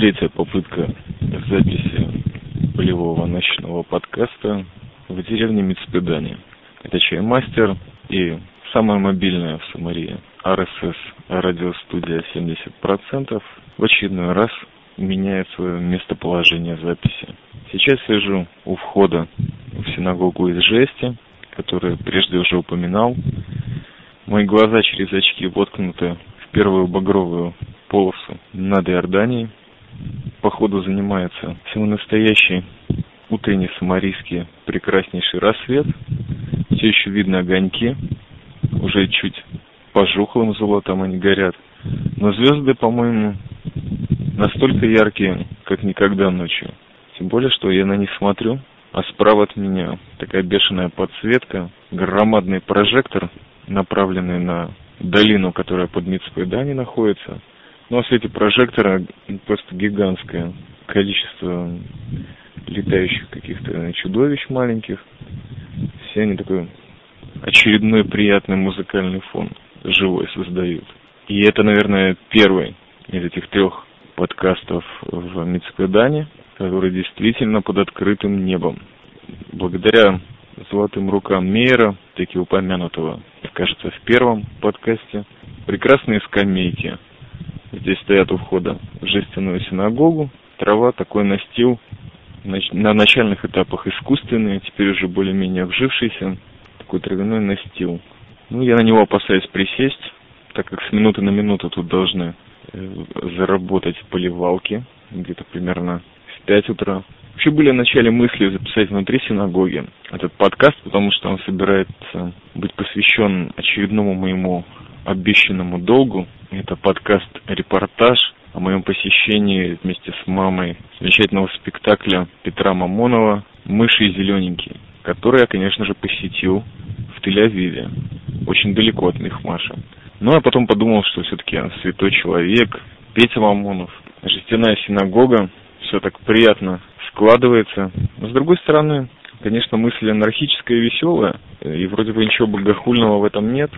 третья попытка записи полевого ночного подкаста в деревне Мицпедане. Это Чаймастер и самая мобильная в Самарии RSS радиостудия 70% в очередной раз меняет свое местоположение записи. Сейчас сижу у входа в синагогу из жести, которую прежде уже упоминал. Мои глаза через очки воткнуты в первую багровую полосу над Иорданией. Походу занимается всего настоящий утренний самарийский прекраснейший рассвет. Все еще видно огоньки, уже чуть пожухлым золотом они горят. Но звезды, по-моему, настолько яркие, как никогда ночью. Тем более, что я на них смотрю, а справа от меня такая бешеная подсветка, громадный прожектор, направленный на долину, которая под Мицпойдани находится. А в свете прожектора просто гигантское количество летающих каких-то чудовищ маленьких. Все они такой очередной приятный музыкальный фон живой создают. И это, наверное, первый из этих трех подкастов в Мицкадане, который действительно под открытым небом. Благодаря золотым рукам Мейера, таки упомянутого, кажется, в первом подкасте, прекрасные скамейки. Здесь стоят у входа в жестяную синагогу. Трава, такой настил, на начальных этапах искусственный, теперь уже более-менее вжившийся, такой травяной настил. Ну, я на него опасаюсь присесть, так как с минуты на минуту тут должны Э, заработать поливалки где-то примерно в 5 утра. Вообще были в начале мысли записать внутри синагоги этот подкаст, потому что он собирается быть посвящен очередному моему обещанному долгу. Это подкаст-репортаж о моем посещении вместе с мамой замечательного спектакля Петра Мамонова «Мыши и зелененькие», который я, конечно же, посетил в Тель-Авиве, очень далеко от Мехмаша. Ну, а потом подумал, что все-таки святой человек, Петя Мамонов, жестяная синагога, все так приятно складывается. Но с другой стороны, конечно, мысль анархическая и веселая, и вроде бы ничего богохульного в этом нет.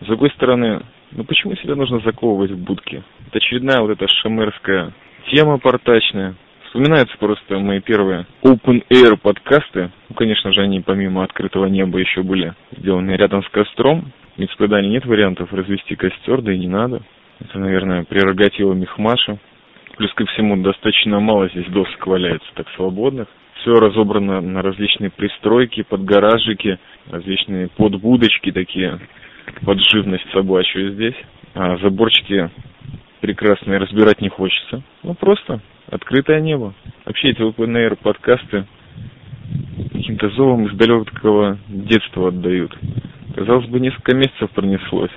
С другой стороны, ну почему себя нужно заковывать в будки? Это очередная вот эта шамерская тема портачная. Вспоминаются просто мои первые open air подкасты. Ну, конечно же, они помимо открытого неба еще были сделаны рядом с костром. В Мицпедане нет вариантов развести костер, да и не надо. Это, наверное, прерогатива Мехмаша. Плюс ко всему, достаточно мало здесь досок валяется так свободных. Все разобрано на различные пристройки, подгаражики, различные подбудочки такие, под живность собачью здесь. А заборчики прекрасные разбирать не хочется. Ну, просто открытое небо. Вообще эти open air подкасты каким-то зовом из далекого детства отдают. Казалось бы, несколько месяцев пронеслось,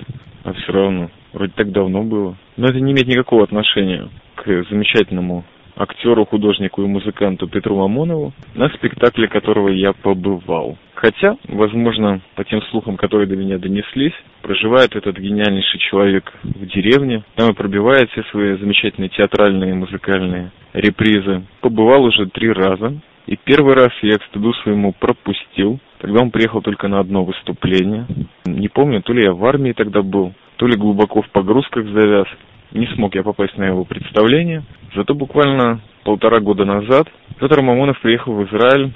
а все равно. Вроде так давно было. Но это не имеет никакого отношения к замечательному актеру, художнику и музыканту Петру Мамонову, на спектакле которого я побывал. Хотя, возможно, по тем слухам, которые до меня донеслись, проживает этот гениальнейший человек в деревне, там и пробивает все свои замечательные театральные и музыкальные репризы. Побывал уже три раза, и первый раз я к стыду своему пропустил, Тогда он приехал только на одно выступление. Не помню, то ли я в армии тогда был, то ли глубоко в погрузках завяз. Не смог я попасть на его представление. Зато буквально полтора года назад Петр Мамонов приехал в Израиль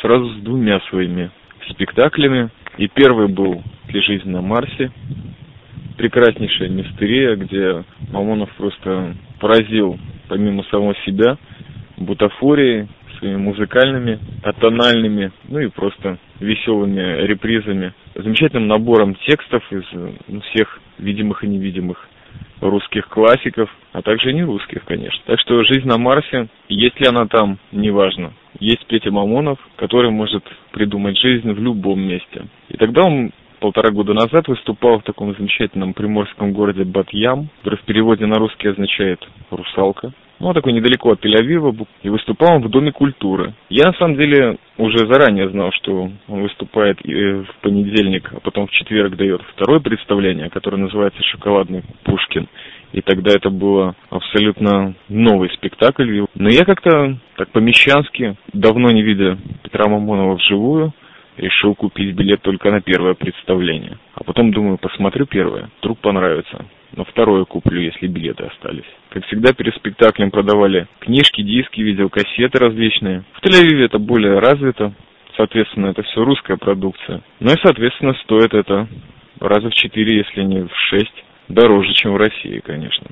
сразу с двумя своими спектаклями. И первый был «Для жизни на Марсе», прекраснейшая мистерия, где Мамонов просто поразил, помимо самого себя, бутафорией, своими музыкальными, атональными, ну и просто веселыми репризами, замечательным набором текстов из ну, всех видимых и невидимых русских классиков, а также не русских, конечно. Так что «Жизнь на Марсе», есть ли она там, неважно. Есть Петя Мамонов, который может придумать жизнь в любом месте. И тогда он полтора года назад выступал в таком замечательном приморском городе Батьям, который в переводе на русский означает «русалка» ну, такой недалеко от Тель-Авива, и выступал он в Доме культуры. Я, на самом деле, уже заранее знал, что он выступает в понедельник, а потом в четверг дает второе представление, которое называется «Шоколадный Пушкин». И тогда это было абсолютно новый спектакль. Но я как-то так по-мещански, давно не видя Петра Мамонова вживую, решил купить билет только на первое представление. А потом думаю, посмотрю первое, вдруг понравится. Но второе куплю, если билеты остались. Как всегда, перед спектаклем продавали книжки, диски, видеокассеты различные. В Тель-Авиве это более развито. Соответственно, это все русская продукция. Ну и, соответственно, стоит это раза в четыре, если не в шесть, дороже, чем в России, конечно.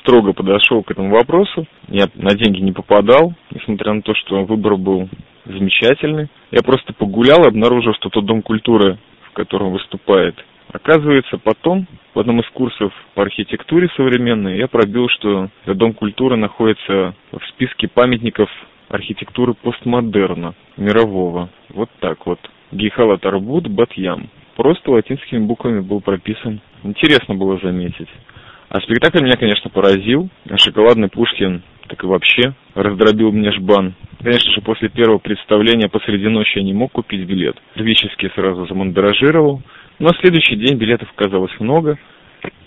Строго подошел к этому вопросу. Я на деньги не попадал, несмотря на то, что выбор был замечательный. Я просто погулял и обнаружил, что тот дом культуры, в котором выступает, оказывается, потом в одном из курсов по архитектуре современной я пробил, что этот дом культуры находится в списке памятников архитектуры постмодерна мирового. Вот так вот. Гейхала Тарбут Батьям. Просто латинскими буквами был прописан. Интересно было заметить. А спектакль меня, конечно, поразил. Шоколадный Пушкин так и вообще раздробил мне жбан. Конечно же, после первого представления посреди ночи я не мог купить билет. Физически сразу замандражировал. Но на следующий день билетов оказалось много,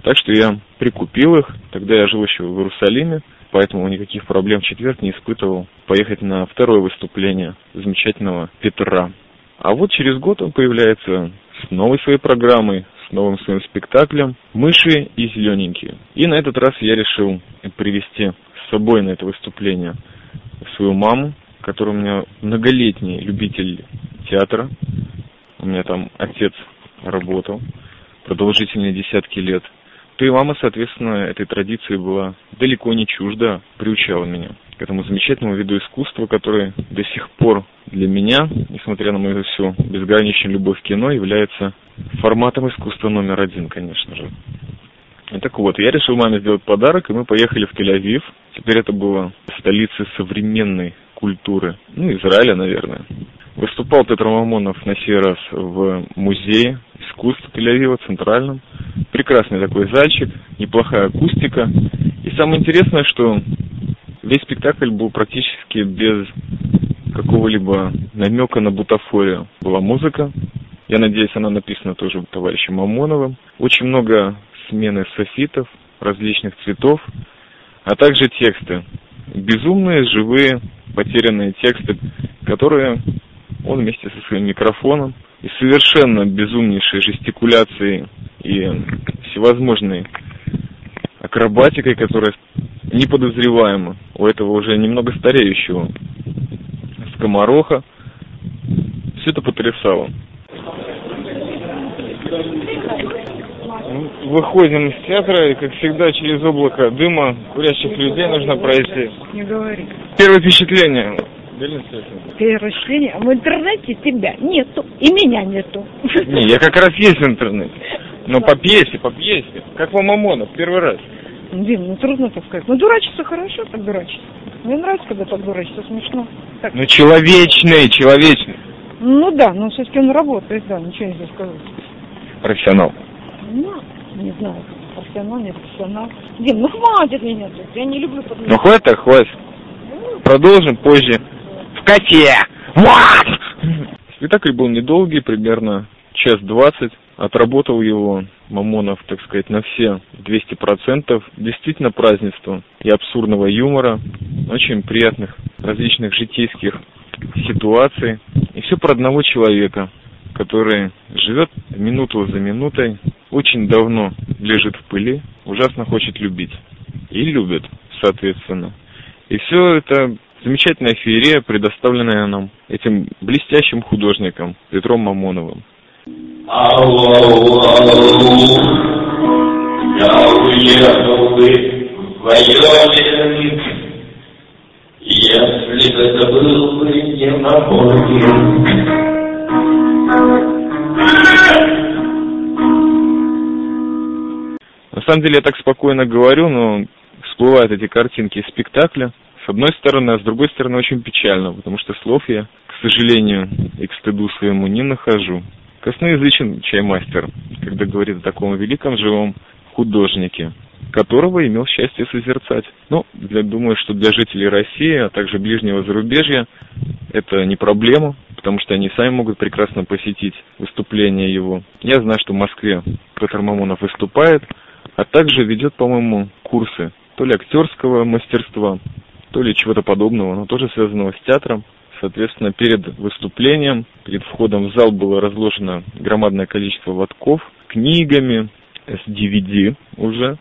так что я прикупил их. Тогда я жил еще в Иерусалиме, поэтому никаких проблем в четверг не испытывал поехать на второе выступление замечательного Петра. А вот через год он появляется с новой своей программой, с новым своим спектаклем «Мыши и зелененькие». И на этот раз я решил привести собой на это выступление свою маму, которая у меня многолетний любитель театра. У меня там отец работал продолжительные десятки лет, то и мама, соответственно, этой традиции была далеко не чужда, приучала меня к этому замечательному виду искусства, который до сих пор для меня, несмотря на мою всю безграничную любовь к кино, является форматом искусства номер один, конечно же. И так вот, я решил маме сделать подарок, и мы поехали в Тель-Авив. Теперь это была столица современной культуры, ну, Израиля, наверное. Выступал Петр Мамонов на сей раз в музее искусств Тель-Авива, центральном. Прекрасный такой зальчик, неплохая акустика. И самое интересное, что весь спектакль был практически без какого-либо намека на бутафорию. Была музыка, я надеюсь, она написана тоже товарищем Мамоновым. Очень много смены софитов различных цветов, а также тексты. Безумные, живые, потерянные тексты, которые он вместе со своим микрофоном и совершенно безумнейшей жестикуляцией и всевозможной акробатикой, которая неподозреваема у этого уже немного стареющего скомороха. Все это потрясало. Выходим из театра, и, как всегда, через облако дыма курящих людей нужно пройти. Не говори. Первое впечатление. Первое впечатление. В интернете тебя нету, и меня нету. Не, я как раз есть в интернете. Но по пьесе, по пьесе. Как вам Мамонов, первый раз. Дим, ну трудно так сказать. Ну дурачиться хорошо, так дурачиться. Мне нравится, когда так дурачиться, смешно. Так. Ну человечный, человечный. Ну да, но все-таки он работает, да, ничего нельзя сказать. Профессионал. Ну, не знаю, профессионал, не профессионал. Дим, ну хватит меня тут, я не люблю подумать. Ну хватит, так хватит. Продолжим позже. В коте! Вот! Спектакль был недолгий, примерно час двадцать. Отработал его Мамонов, так сказать, на все 200%. Действительно празднество и абсурдного юмора, очень приятных различных житейских ситуаций. И все про одного человека, который живет минуту за минутой, очень давно лежит в пыли, ужасно хочет любить. И любит, соответственно. И все это замечательная феерия, предоставленная нам этим блестящим художником Петром Мамоновым. Ау, ау, я уехал бы в Вайоминг, если бы это был бы не Мамонин. Самом деле я так спокойно говорю, но всплывают эти картинки из спектакля. С одной стороны, а с другой стороны очень печально, потому что слов я, к сожалению, и к стыду своему не нахожу. Косноязычен чаймастер, когда говорит о таком великом живом художнике, которого имел счастье созерцать. Ну, для, думаю, что для жителей России, а также ближнего зарубежья это не проблема, потому что они сами могут прекрасно посетить выступление его. Я знаю, что в Москве Петр Мамонов выступает, а также ведет, по-моему, курсы то ли актерского мастерства, то ли чего-то подобного, но тоже связанного с театром, Соответственно, перед выступлением, перед входом в зал было разложено громадное количество лотков, книгами, с DVD уже,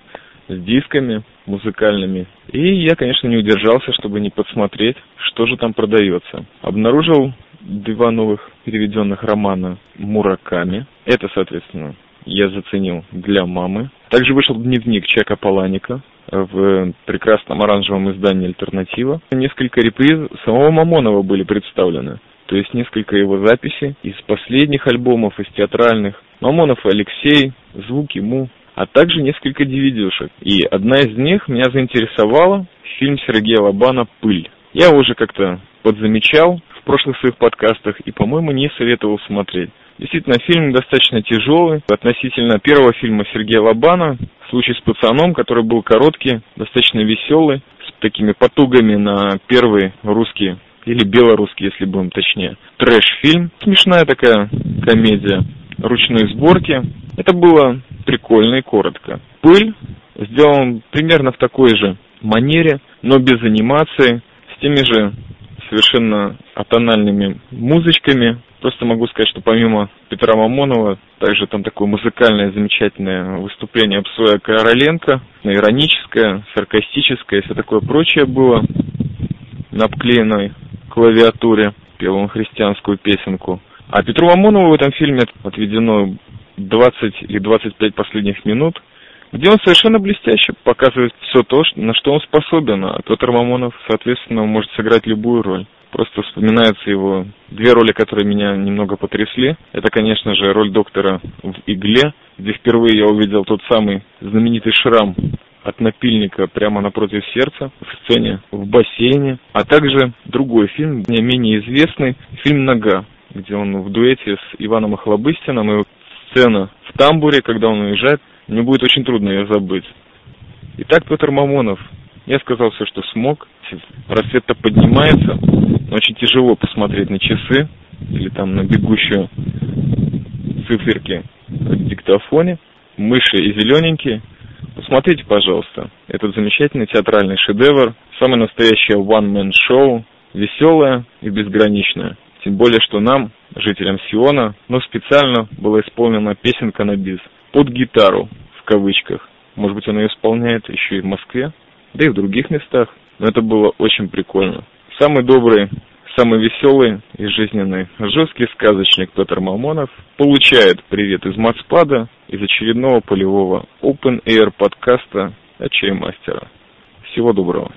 с дисками музыкальными. И я, конечно, не удержался, чтобы не подсмотреть, что же там продается. Обнаружил два новых переведенных романа Мураками. Это, соответственно, я заценил для мамы. Также вышел дневник Чека Паланика в прекрасном оранжевом издании «Альтернатива». Несколько реприз самого Мамонова были представлены. То есть несколько его записей из последних альбомов, из театральных. Мамонов Алексей, звук ему, а также несколько DVD-шек. И одна из них меня заинтересовала фильм Сергея Лобана «Пыль». Я уже как-то подзамечал в прошлых своих подкастах и, по-моему, не советовал смотреть. Действительно, фильм достаточно тяжелый. Относительно первого фильма Сергея Лобана, «Случай с пацаном», который был короткий, достаточно веселый, с такими потугами на первый русский или белорусский, если будем точнее, трэш-фильм. Смешная такая комедия, ручной сборки. Это было прикольно и коротко. «Пыль» сделан примерно в такой же манере, но без анимации, с теми же совершенно атональными музычками, Просто могу сказать, что помимо Петра Мамонова, также там такое музыкальное замечательное выступление Псоя Короленко, ироническое, саркастическое и все такое прочее было на обклеенной клавиатуре, пел он христианскую песенку. А Петру Мамонову в этом фильме отведено 20 или 25 последних минут, где он совершенно блестяще показывает все то, на что он способен, а Петр Мамонов, соответственно, может сыграть любую роль. Просто вспоминаются его две роли, которые меня немного потрясли. Это, конечно же, роль доктора в «Игле», где впервые я увидел тот самый знаменитый шрам от напильника прямо напротив сердца в сцене в бассейне, а также другой фильм, не менее известный, фильм «Нога», где он в дуэте с Иваном Охлобыстиным, и сцена в тамбуре, когда он уезжает, мне будет очень трудно ее забыть. Итак, Петр Мамонов, я сказал все, что смог, рассвет-то поднимается, очень тяжело посмотреть на часы или там на бегущую циферки в диктофоне, мыши и зелененькие. Посмотрите, пожалуйста, этот замечательный театральный шедевр, самое настоящее one-man-шоу, веселое и безграничное. Тем более, что нам, жителям Сиона, но специально была исполнена песенка на бис под гитару, в кавычках. Может быть, он ее исполняет еще и в Москве, да и в других местах. Но это было очень прикольно. Самый добрый, самый веселый и жизненный жесткий сказочник Петр Мамонов получает привет из Мацпада, из очередного полевого Open Air подкаста от Чаймастера. Всего доброго.